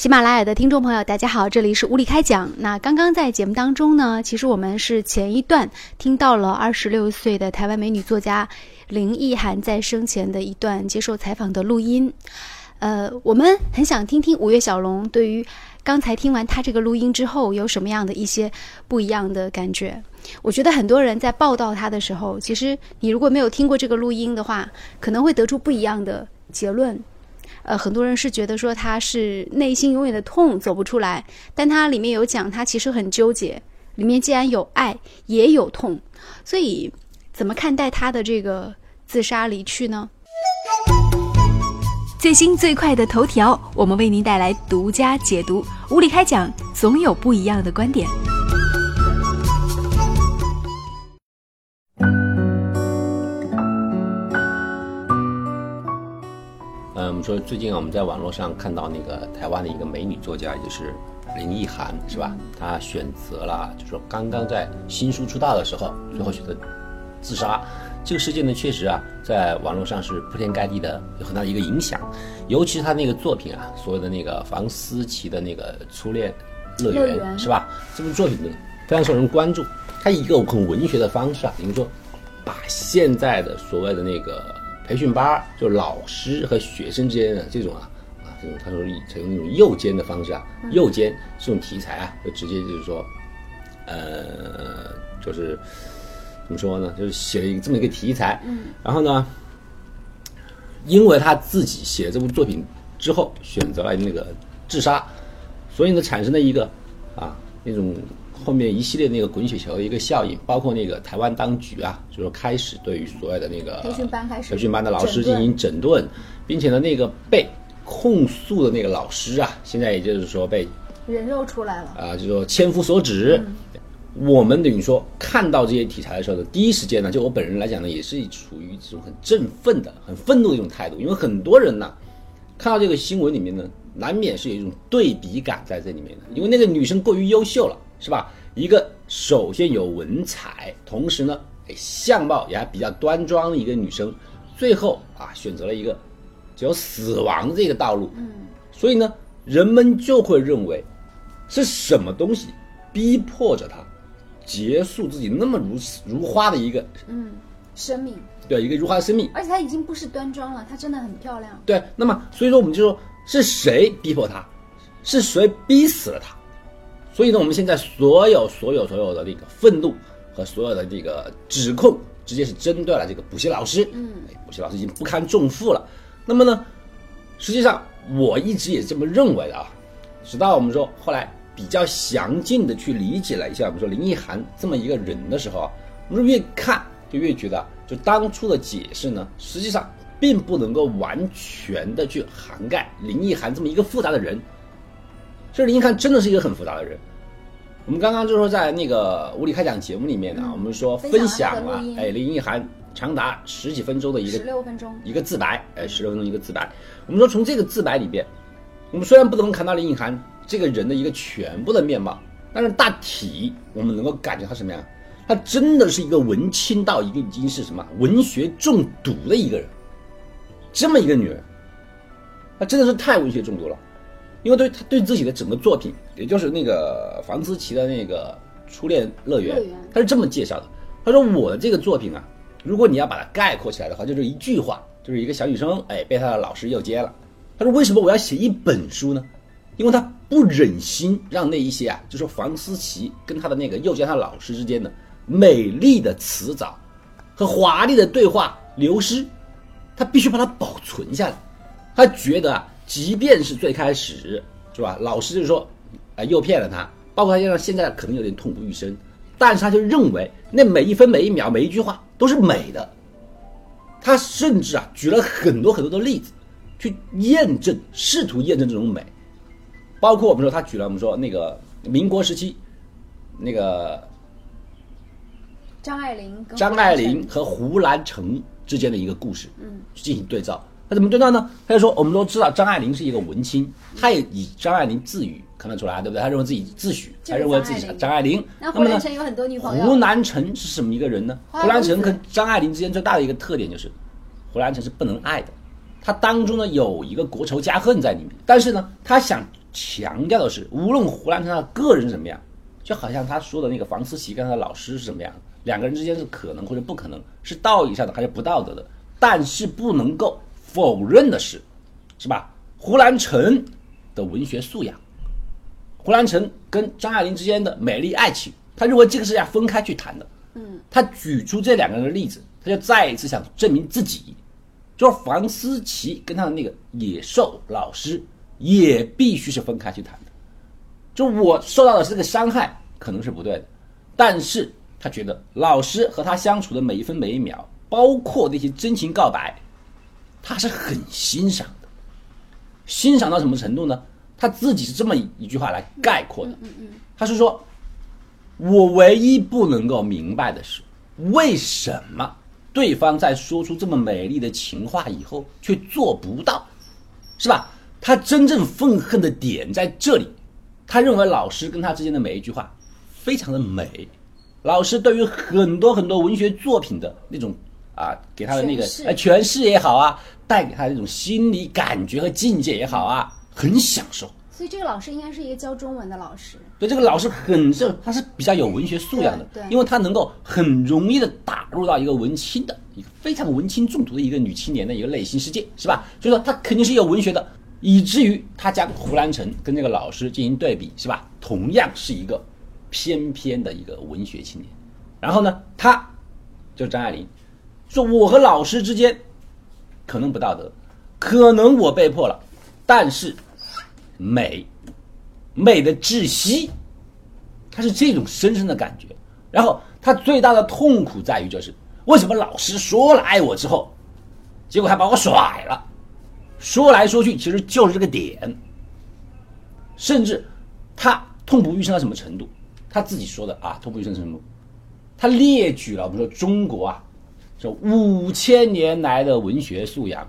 喜马拉雅的听众朋友，大家好，这里是无理开讲。那刚刚在节目当中呢，其实我们是前一段听到了二十六岁的台湾美女作家林奕涵在生前的一段接受采访的录音。呃，我们很想听听五月小龙对于刚才听完他这个录音之后有什么样的一些不一样的感觉。我觉得很多人在报道他的时候，其实你如果没有听过这个录音的话，可能会得出不一样的结论。呃，很多人是觉得说他是内心永远的痛走不出来，但他里面有讲他其实很纠结，里面既然有爱也有痛，所以怎么看待他的这个自杀离去呢？最新最快的头条，我们为您带来独家解读，无理开讲，总有不一样的观点。们说最近啊，我们在网络上看到那个台湾的一个美女作家，也就是林奕涵，是吧？她选择了，就是说刚刚在新书出道的时候，最后选择自杀。这个事件呢，确实啊，在网络上是铺天盖地的，有很大的一个影响。尤其是她那个作品啊，所谓的那个房思琪的那个初恋乐园，是吧？这部作品呢，非常受人关注。它以一个很文学的方式啊，比如说把现在的所谓的那个培训班儿，就老师和学生之间的这种啊啊这种，他说采用那种右肩的方式啊，右肩这种题材啊，就直接就是说，呃，就是怎么说呢？就是写了一个这么一个题材，嗯，然后呢，因为他自己写这部作品之后，选择了那个自杀，所以呢，产生了一个啊那种后面一系列那个滚雪球的一个效应，包括那个台湾当局啊，就是开始对于所谓的那个培训班开始培训班的老师进行整顿，并且呢，那个被控诉的那个老师啊，现在也就是说被人肉出来了，啊，就说千夫所指。我们等于说看到这些题材的时候呢，第一时间呢，就我本人来讲呢，也是处于一种很振奋的、很愤怒的一种态度，因为很多人呢，看到这个新闻里面呢，难免是有一种对比感在这里面的，因为那个女生过于优秀了，是吧？一个首先有文采，同时呢，哎相貌也还比较端庄的一个女生，最后啊选择了一个只有死亡这个道路，嗯，所以呢，人们就会认为是什么东西逼迫着她结束自己那么如如花的一个嗯，生命，对一个如花的生命，而且她已经不是端庄了，她真的很漂亮。对，那么所以说我们就说是谁逼迫她，是谁逼死了他？所以呢，我们现在所有所有所有的那个愤怒和所有的这个指控，直接是针对了这个补习老师。嗯，补习老师已经不堪重负了。那么呢，实际上我一直也这么认为的啊。直到我们说后来比较详尽的去理解了一下，我们说林奕涵这么一个人的时候啊，我们说越看就越觉得，就当初的解释呢，实际上并不能够完全的去涵盖林奕涵这么一个复杂的人。这林奕涵真的是一个很复杂的人。我们刚刚就说在那个无理开讲节目里面呢，我们说分享了哎林奕涵长达十几分钟的一个十六分钟，一个自白，哎，十六分钟一个自白。我们说从这个自白里边，我们虽然不能看到林奕涵这个人的一个全部的面貌，但是大体我们能够感觉他什么样？他真的是一个文青到一个已经是什么文学中毒的一个人，这么一个女人，她真的是太文学中毒了。因为对他对自己的整个作品，也就是那个房思琪的那个初恋乐园乐园，她是这么介绍的：他说我的这个作品啊，如果你要把它概括起来的话，就是一句话，就是一个小女生哎被她的老师诱奸了。他说为什么我要写一本书呢？因为他不忍心让那一些啊，就是房思琪跟她的那个诱奸她老师之间的美丽的辞藻和华丽的对话流失，他必须把它保存下来。他觉得啊，即便是最开始是吧，老师就是说，啊、诱骗了他，包括他现在现在可能有点痛不欲生，但是他就认为那每一分每一秒每一句话都是美的。他甚至啊举了很多很多的例子，去验证，试图验证这种美，包括我们说他举了我们说那个民国时期，那个张爱玲跟张爱玲和胡兰成之间的一个故事，嗯，进行对照。他怎么对照呢？他就说，我们都知道张爱玲是一个文青，他也以张爱玲自语，看得出来，对不对？他认为自己自诩，他认为自己是张张爱玲。那那么呢胡兰成有很多女朋友胡兰成是什么一个人呢？花胡兰成跟张爱玲之间最大的一个特点就是，胡兰成是不能爱的，他当中呢有一个国仇家恨在里面，但是呢，他想强调的是，无论胡兰成他个人是怎么样，就好像他说的那个房思琪跟他的老师是怎么样，两个人之间是可能或者不可能，是道义上的还是不道德的，但是不能够否认的是，是吧？胡兰成的文学素养，胡兰成跟张爱玲之间的美丽爱情，他认为这个是要分开去谈的。嗯，他举出这两个人的例子，他就再一次想证明自己，就是房思琪跟他的那个野兽老师也必须是分开去谈的。就我受到的这个伤害可能是不对的，但是他觉得老师和他相处的每一分每一秒，包括那些真情告白，他是很欣赏的。欣赏到什么程度呢？他自己是这么一句话来概括的，他是说。我唯一不能够明白的是，为什么对方在说出这么美丽的情话以后却做不到，是吧？他真正愤恨的点在这里，他认为老师跟他之间的每一句话非常的美，老师对于很多很多文学作品的那种啊，给他的那个呃诠释也好啊，带给他的那种心理感觉和境界也好啊，很享受。所以这个老师应该是一个教中文的老师。对，这个老师很是，他是比较有文学素养的，对，因为他能够很容易的打入到一个文青的一个非常文青中毒的一个女青年的一个内心世界，是吧？所以说他肯定是有文学的，以至于他将胡兰成跟这个老师进行对比，是吧？同样是一个翩翩的一个文学青年。然后呢，他就是张爱玲，说我和老师之间可能不道德，可能我被迫了，但是。美，美的窒息，他是这种深深的感觉。然后他最大的痛苦在于，就是为什么老师说了爱我之后，结果还把我甩了。说来说去，其实就是这个点。甚至他痛不欲生到什么程度？他自己说的啊，痛不欲生程度。他列举了，我们说中国啊，这五千年来的文学素养。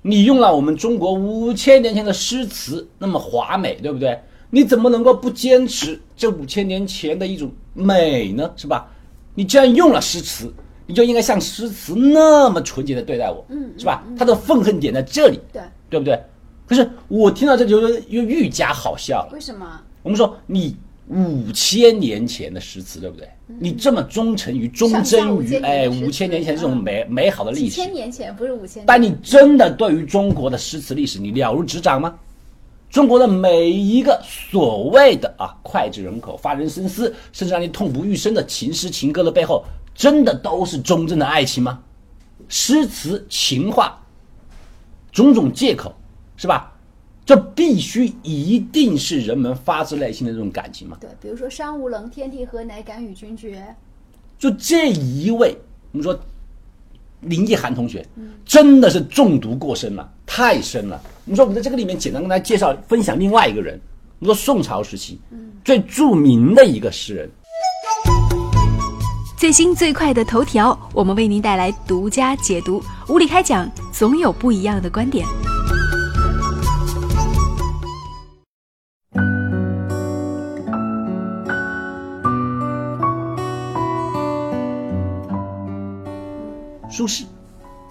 你用了我们中国五千年前的诗词那么华美，对不对？你怎么能够不坚持这五千年前的一种美呢？是吧？你既然用了诗词，你就应该像诗词那么纯洁的对待我，嗯，是吧？他的愤恨点在这里，对，对不对？可是我听到这就又愈加好笑了。为什么？我们说你。五千年前的诗词，对不对？你这么忠诚于、忠贞于，哎，五千年前这种美美好的历史。千年前不是五千。但你真的对于中国的诗词历史，你了如指掌吗？中国的每一个所谓的啊脍炙人口、发人深思，甚至让你痛不欲生的情诗情歌的背后，真的都是忠贞的爱情吗？诗词情话，种种借口，是吧？这必须一定是人们发自内心的这种感情嘛？对，比如说“山无棱，天地合，乃敢与君绝”。就这一位，我们说林奕涵同学，真的是中毒过深了，太深了。我们说，我们在这个里面简单跟大家介绍分享另外一个人，我们说宋朝时期最著名的一个诗人。最新最快的头条，我们为您带来独家解读。无理开讲，总有不一样的观点。苏轼，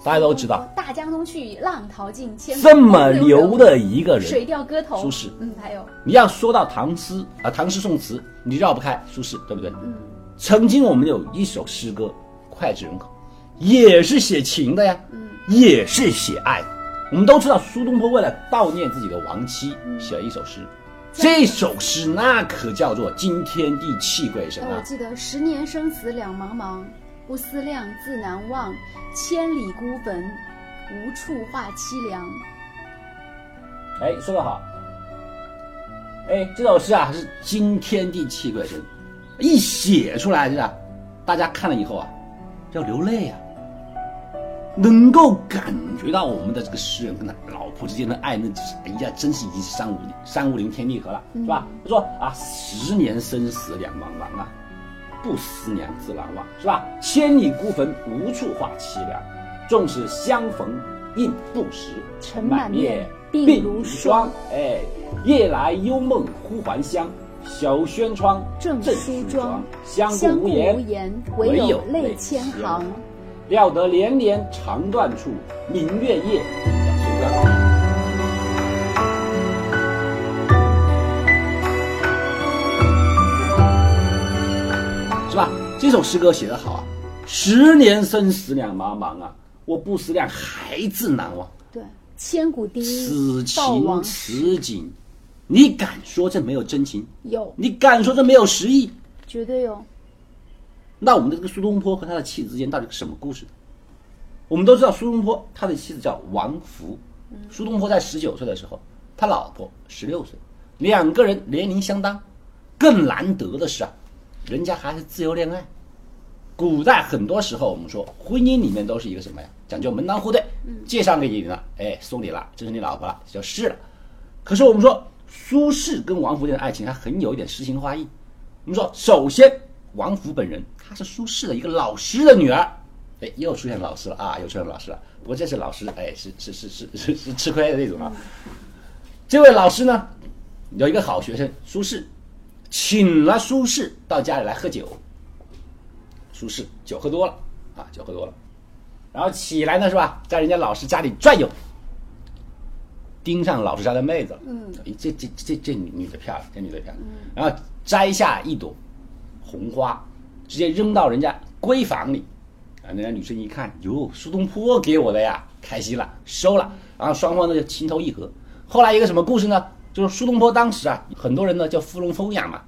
大家都知道。大江东去，浪淘尽，这么牛的一个人，水调歌头。苏轼，嗯，还有你要说到唐诗啊，唐诗宋词，你绕不开苏轼，对不对？嗯。曾经我们有一首诗歌脍炙人口，也是写情的呀，嗯，也是写爱。我们都知道苏东坡为了悼念自己的亡妻，写了一首诗。这首诗那可叫做惊天地泣鬼神啊！我记得十年生死两茫茫。不思量，自难忘。千里孤坟，无处话凄凉。哎，说得好。哎，这首诗啊是惊天地泣鬼神，一写出来是吧？大家看了以后啊，要流泪啊，能够感觉到我们的这个诗人跟他老婆之间的爱，那哎呀，真是已经是山无山无陵，天地合了，是吧？他说啊，十年生死两茫茫啊。不思量，自难忘，是吧？千里孤坟，无处话凄凉。纵使相逢应不识，尘满面，鬓如霜。哎，夜来幽梦忽还乡，小轩窗，正梳妆。相顾无言，唯有泪千行。料得连连肠断处，明月夜。是吧？这首诗歌写得好啊，十年生死两茫茫啊，我不思量，孩子难忘。对，千古第一悼亡情此景，你敢说这没有真情？有，你敢说这没有实意？绝对有。那我们的这个苏东坡和他的妻子之间到底是什么故事？我们都知道苏东坡他的妻子叫王弗，苏东坡在十九岁的时候，他老婆十六岁，两个人年龄相当。更难得的是啊，人家还是自由恋爱。古代很多时候我们说婚姻里面都是一个什么呀？讲究门当户对，介绍给你了，哎，送你了，这是你老婆了，就是了。可是我们说苏轼跟王弗的爱情还很有一点诗情画意。我们说，首先王弗本人她是苏轼的一个老师的女儿，哎，又出现老师了啊，又出现老师了。不过这是老师，哎，是是是是是是吃亏的那种啊。这位老师呢，有一个好学生苏轼，请了苏轼到家里来喝酒。苏轼酒喝多了啊，酒喝多了，然后起来呢是吧，在人家老师家里转悠，盯上老师家的妹子了。嗯，这这这这女女的漂亮，这女的漂亮。然后摘下一朵红花，直接扔到人家闺房里。啊，人家女生一看，哟，苏东坡给我的呀，开心了，收了。然后双方呢就情投意合。后来一个什么故事呢？就是苏东坡当时啊，很多人呢叫芙蓉风雅嘛。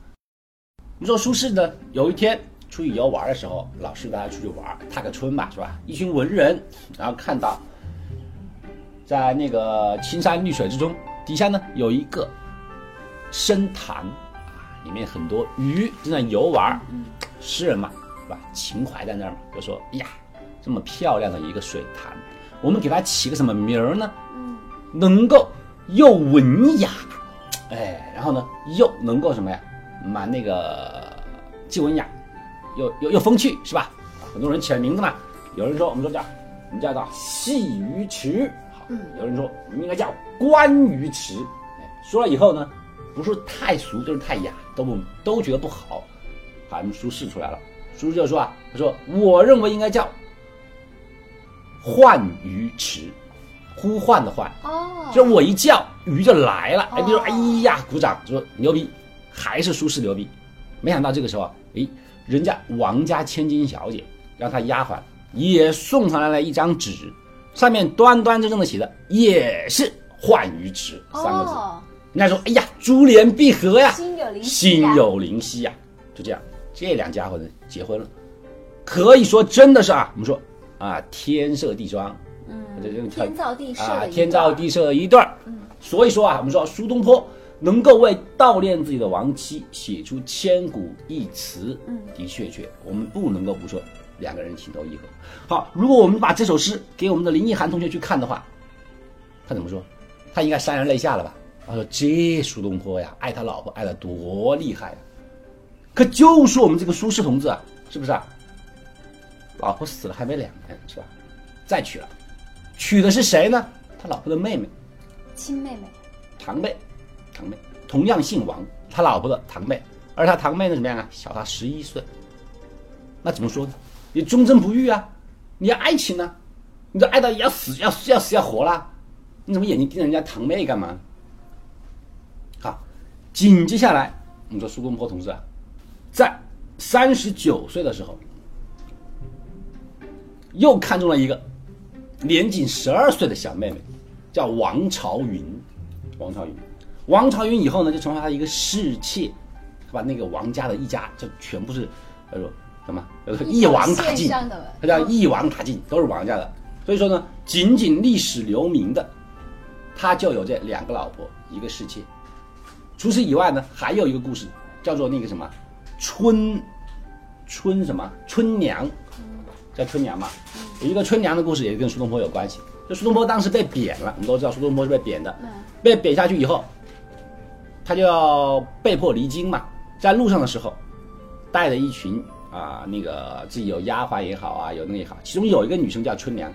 你说苏轼呢，有一天出去游玩的时候，老师带他出去玩，踏个春吧，是吧？一群文人，然后看到在那个青山绿水之中，底下呢有一个深潭啊，里面很多鱼正在游玩。诗人嘛，是吧？情怀在那儿嘛，就说：“哎呀，这么漂亮的一个水潭，我们给它起个什么名儿呢？能够又文雅，哎，然后呢又能够什么呀？蛮那个既文雅，又又又风趣，是吧？啊很多人起了名字嘛，有人说我们说叫我们叫做戏鱼池，好，有人说我们应该叫观鱼池。哎，说了以后呢，不是太俗就是太雅，都不都觉得不好。好，我们苏轼出来了，苏轼就说啊，他说我认为应该叫唤鱼池，呼唤的唤。哦，就我一叫，鱼就来了。哎，哦你说，哎呀，鼓掌，说牛逼，还是苏轼牛逼。没想到这个时候，哎，人家王家千金小姐让她丫鬟也送上来了一张纸，上面端端正正的写的也是“唤鱼池”三个字。哦，人家说，哎呀，珠联璧合呀，心有灵犀心有灵犀呀，就这样，这两家伙呢结婚了，可以说真的是啊，我们说啊，天设地装，嗯这这，天造地设啊，天造地设的一对儿。所以说啊，我们说苏东坡能够为悼念自己的亡妻写出千古一词，嗯的确确，我们不能够不说两个人情投意合。好，如果我们把这首诗给我们的林奕涵同学去看的话，他怎么说？他应该潸然泪下了吧？他说：“这苏东坡呀，爱他老婆爱的多厉害呀！可就是我们这个苏轼同志啊，是不是啊？老婆死了还没两年，是吧？再娶了，娶的是谁呢？他老婆的妹妹，亲妹妹，堂妹，堂妹，同样姓王，他老婆的堂妹，而他堂妹呢怎么样啊？小他十一岁。那怎么说呢？你忠贞不渝啊，你要爱情呢、你这爱到要死要死要死要活啦，你怎么眼睛盯着人家堂妹干嘛？好，紧接下来，我们说苏东坡同志啊，在三十九岁的时候，又看中了一个年仅十二岁的小妹妹，叫王朝云。王朝云，王朝云以后呢，就成为他一个侍妾，他把那个王家的一家就全部是，他说什么？呃，一网打尽他叫一网打尽，都是王家的。所以说呢，仅仅历史留名的，他就有这两个老婆，一个侍妾。除此以外呢，还有一个故事，叫做那个什么春春什么春娘，叫春娘嘛。有一个春娘的故事也跟苏东坡有关系。就苏东坡当时被贬了，我们都知道苏东坡是被贬的。被贬下去以后，他就要被迫离京嘛。在路上的时候，带着一群啊，那个自己有丫鬟也好啊，有那个也好，其中有一个女生叫春娘。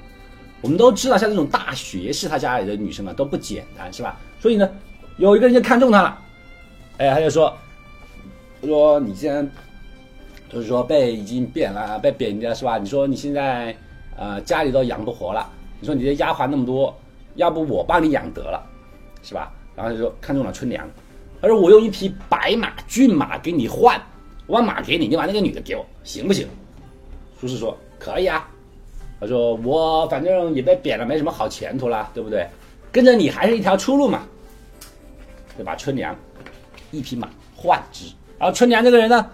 我们都知道，像这种大学士，他家里的女生啊都不简单，是吧？所以呢，有一个人就看中她了，哎，他就说，说你既然就是说被已经贬了，被贬的是吧？你说你现在呃家里都养不活了，你说你的丫鬟那么多，要不我帮你养得了，是吧？然后就说看中了春娘，他说我用一匹白马骏马给你换，我把马给你，你把那个女的给我，行不行？”苏轼说：“可以啊。”他说：“我反正也被贬了，没什么好前途了，对不对？跟着你还是一条出路嘛。”就把春娘一匹马换之，然后春娘这个人呢，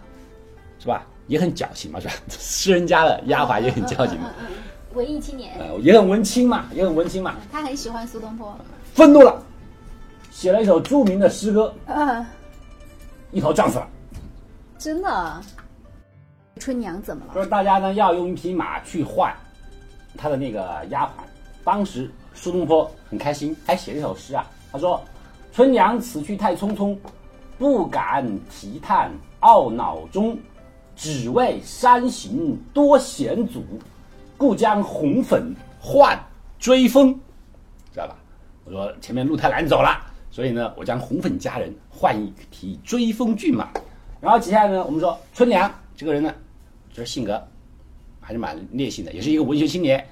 是吧，也很矫情嘛，是吧？诗人家的丫鬟也很矫情嘛，文艺青年，呃，也很文青嘛，也很文青嘛。他很喜欢苏东坡，愤怒了，写了一首著名的诗歌，嗯，一头撞死了。真的。春娘怎么了？说大家呢要用一匹马去换他的那个丫鬟，当时苏东坡很开心，还写了一首诗啊，他说。春娘此去太匆匆，不敢提叹懊恼中。只为山行多险阻，故将红粉换追风，知道吧？我说前面路太难走了，所以呢，我将红粉佳人换一匹追风骏马。然后接下来呢，我们说春娘这个人呢，就是性格还是蛮烈性的，也是一个文学青年，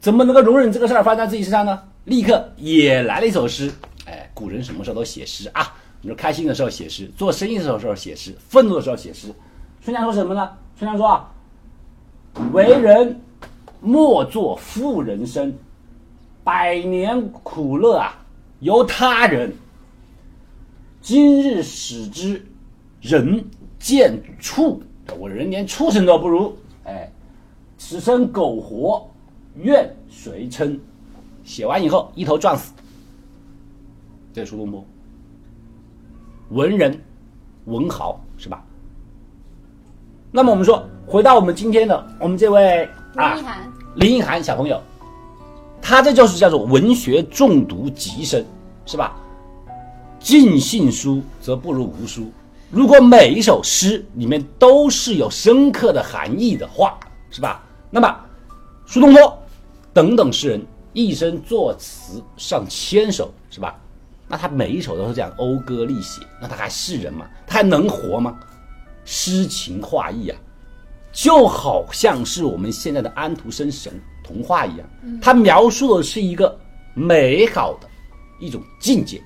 怎么能够容忍这个事儿发生在自己身上呢？立刻也来了一首诗。哎，古人什么时候都写诗啊？你说开心的时候写诗，做生意的时候时候写诗，愤怒的时候写诗。春娘说什么呢？春娘说啊：“为人莫作妇人生，百年苦乐啊由他人。今日使之人见畜，我人连畜生都不如。哎，此生苟活，愿谁称？”写完以后，一头撞死。这是苏东坡，文人，文豪是吧？那么我们说，回到我们今天的我们这位啊，林奕涵小朋友，他这就是叫做文学中毒极深，是吧？尽信书则不如无书。如果每一首诗里面都是有深刻的含义的话，是吧？那么苏东坡等等诗人一生作词上千首，是吧？那他每一首都是这样讴歌立写，那他还是人吗？他还能活吗？诗情画意啊，就好像是我们现在的安徒生神童话一样，它描述的是一个美好的一种境界，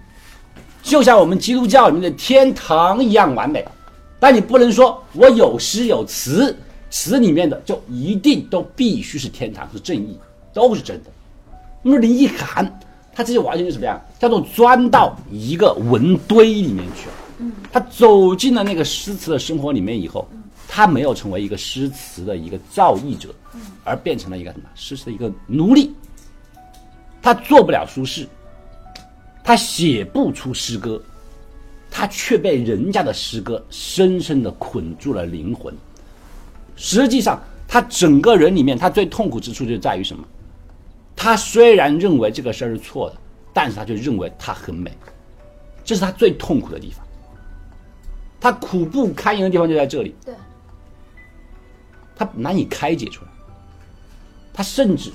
就像我们基督教里面的天堂一样完美。但你不能说我有诗有词，词里面的就一定都必须是天堂是正义，都是真的。那么林一涵。他这就完全是什么样？叫做钻到一个文堆里面去了。嗯，他走进了那个诗词的生活里面以后，他没有成为一个诗词的一个造诣者，而变成了一个什么诗词的一个奴隶。他做不了苏轼，他写不出诗歌，他却被人家的诗歌深深的捆住了灵魂。实际上，他整个人里面，他最痛苦之处就在于什么？他虽然认为这个事儿是错的，但是他却认为它很美，这是他最痛苦的地方。他苦不堪言的地方就在这里。对，他难以开解出来。他甚至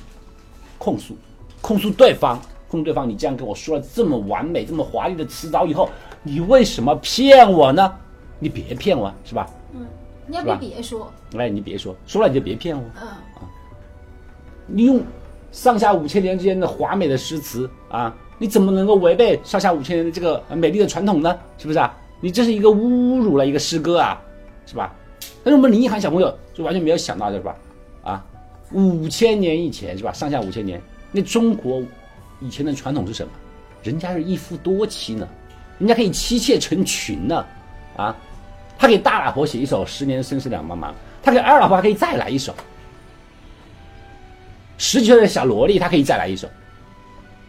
控诉，控诉对方，控诉对方，你这样跟我说了这么完美、这么华丽的词藻以后，你为什么骗我呢？你别骗我，是吧？嗯，你要不别说。哎，你别说，说了你就别骗我。嗯啊，你用。上下五千年之间的华美的诗词啊，你怎么能够违背上下五千年的这个美丽的传统呢？是不是啊？你这是一个侮辱了一个诗歌啊，是吧？但是我们林奕涵小朋友就完全没有想到，是吧？啊，五千年以前是吧？上下五千年，那中国以前的传统是什么？人家是一夫多妻呢，人家可以妻妾成群呢，啊，他给大老婆写一首十年生死两茫茫，他给二老婆还可以再来一首。十几岁的小萝莉，她可以再来一首，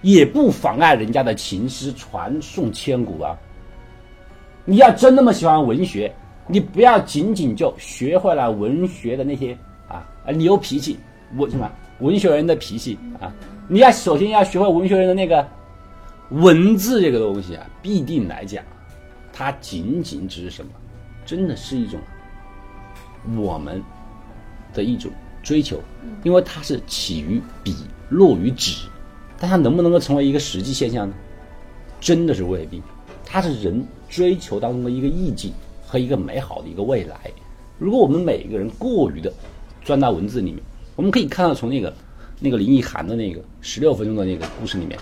也不妨碍人家的情诗传颂千古啊！你要真那么喜欢文学，你不要仅仅就学会了文学的那些啊啊牛脾气，文什么文学人的脾气啊！你要首先要学会文学人的那个文字这个东西啊，必定来讲，它仅仅只是什么？真的是一种我们的一种。追求，因为它是起于笔，落于纸，但它能不能够成为一个实际现象呢？真的是未必。它是人追求当中的一个意境和一个美好的一个未来。如果我们每一个人过于的钻到文字里面，我们可以看到从那个那个林奕涵的那个十六分钟的那个故事里面，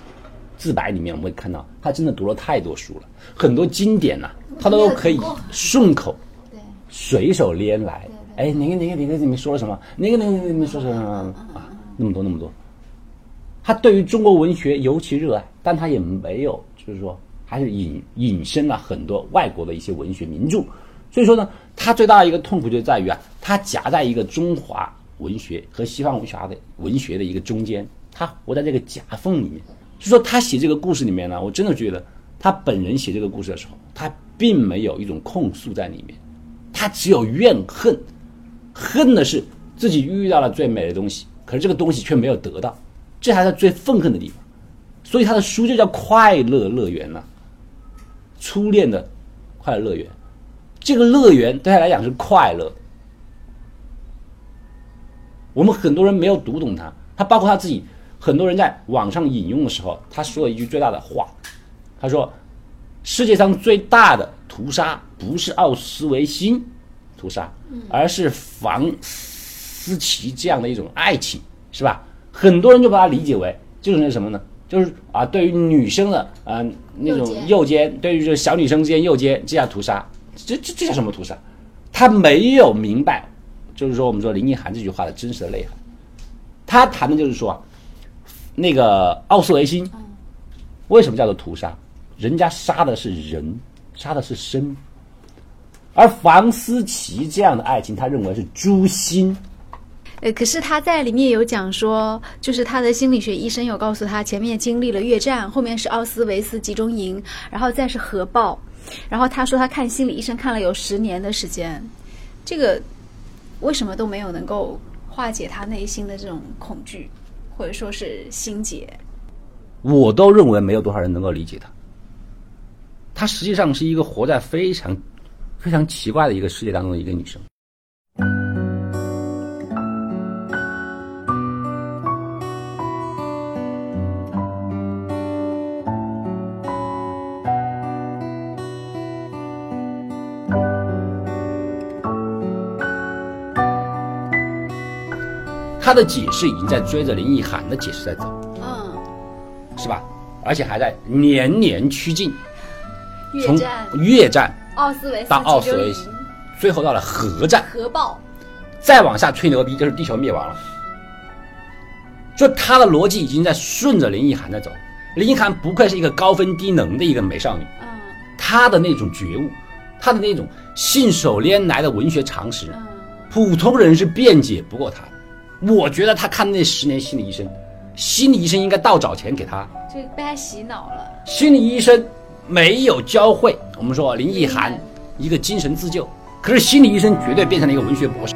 自白里面，我们会看到他真的读了太多书了，很多经典呐，他都可以顺口。随手拈来。哎，哪个哪个哪个里面说了什么？哪个哪个哪个里面说什么啊？那么多那么多。他对于中国文学尤其热爱，但他也没有，就是说，还是引引申了很多外国的一些文学名著。所以说呢，他最大的一个痛苦就在于啊，他夹在一个中华文学和西方文学的文学的一个中间，他活在这个夹缝里面。就说他写这个故事里面呢，我真的觉得他本人写这个故事的时候，他并没有一种控诉在里面，他只有怨恨。恨的是自己遇到了最美的东西，可是这个东西却没有得到，这还是最愤恨的地方。所以他的书就叫《快乐乐园》了，初恋的快乐乐园。这个乐园对他来讲是快乐。我们很多人没有读懂他，他包括他自己，很多人在网上引用的时候，他说了一句最大的话，他说：“世界上最大的屠杀不是奥斯维辛。”屠杀，而是房思琪这样的一种爱情，是吧？很多人就把它理解为就是那什么呢？就是啊，对于女生的啊那种右肩，对于这小女生之间右肩，这样屠杀。这这这叫什么屠杀？他没有明白，就是说我们说林奕涵这句话的真实的内涵。他谈的就是说，那个奥斯维辛为什么叫做屠杀？人家杀的是人，杀的是生。而房思琪这样的爱情，他认为是诛心。呃，可是他在里面有讲说，就是他的心理学医生有告诉他，前面经历了越战，后面是奥斯维斯集中营，然后再是核爆，然后他说他看心理医生看了有十年的时间，这个为什么都没有能够化解他内心的这种恐惧，或者说是心结？我都认为没有多少人能够理解他。他实际上是一个活在非常。非常奇怪的一个世界当中的一个女生，她的解释已经在追着林奕涵的解释在走，嗯，是吧？而且还在年年趋近，越战，越战。奥斯维到奥斯维辛，最后到了核战，核爆，再往下吹牛逼就是地球灭亡了。就他的逻辑已经在顺着林奕涵在走。林奕涵不愧是一个高分低能的一个美少女，嗯，她的那种觉悟，她的那种信手拈来的文学常识，普通人是辩解不过她的。我觉得他看那十年心理医生，心理医生应该倒找钱给他，就被他洗脑了。心理医生。没有教会我们说林奕涵一个精神自救，可是心理医生绝对变成了一个文学博士。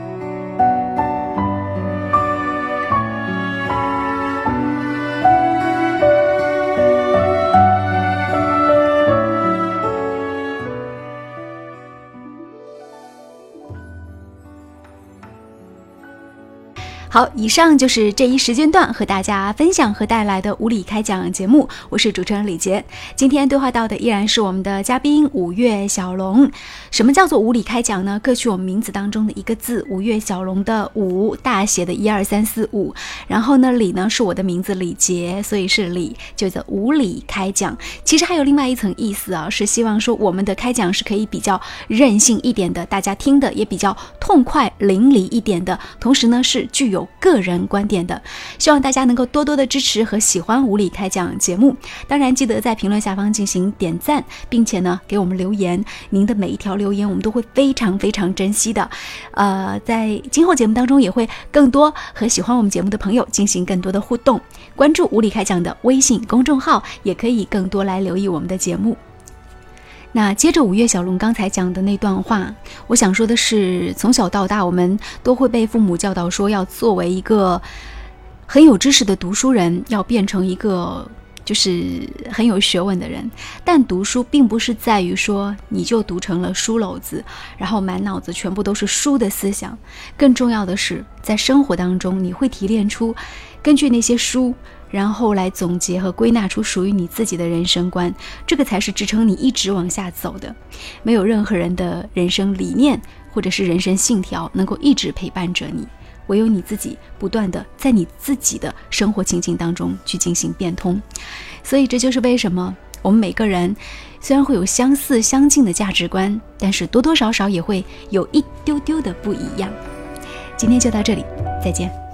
好，以上就是这一时间段和大家分享和带来的无理开讲节目，我是主持人李杰。今天对话到的依然是我们的嘉宾五月小龙。什么叫做无理开讲呢？各取我们名字当中的一个字，五月小龙的五大写的一二三四五，然后呢李呢是我的名字李杰，所以是李，就叫无理开讲。其实还有另外一层意思啊，是希望说我们的开讲是可以比较任性一点的，大家听的也比较痛快淋漓一点的，同时呢是具有个人观点的，希望大家能够多多的支持和喜欢无理开讲节目。当然，记得在评论下方进行点赞，并且呢给我们留言。您的每一条留言，我们都会非常非常珍惜的。呃，在今后节目当中，也会更多和喜欢我们节目的朋友进行更多的互动。关注无理开讲的微信公众号，也可以更多来留意我们的节目。那接着五月小龙刚才讲的那段话，我想说的是，从小到大，我们都会被父母教导说，要作为一个很有知识的读书人，要变成一个就是很有学问的人。但读书并不是在于说你就读成了书篓子，然后满脑子全部都是书的思想。更重要的是，在生活当中，你会提炼出根据那些书。然后来总结和归纳出属于你自己的人生观，这个才是支撑你一直往下走的。没有任何人的人生理念或者是人生信条能够一直陪伴着你，唯有你自己不断的在你自己的生活情境当中去进行变通。所以这就是为什么我们每个人虽然会有相似相近的价值观，但是多多少少也会有一丢丢的不一样。今天就到这里，再见。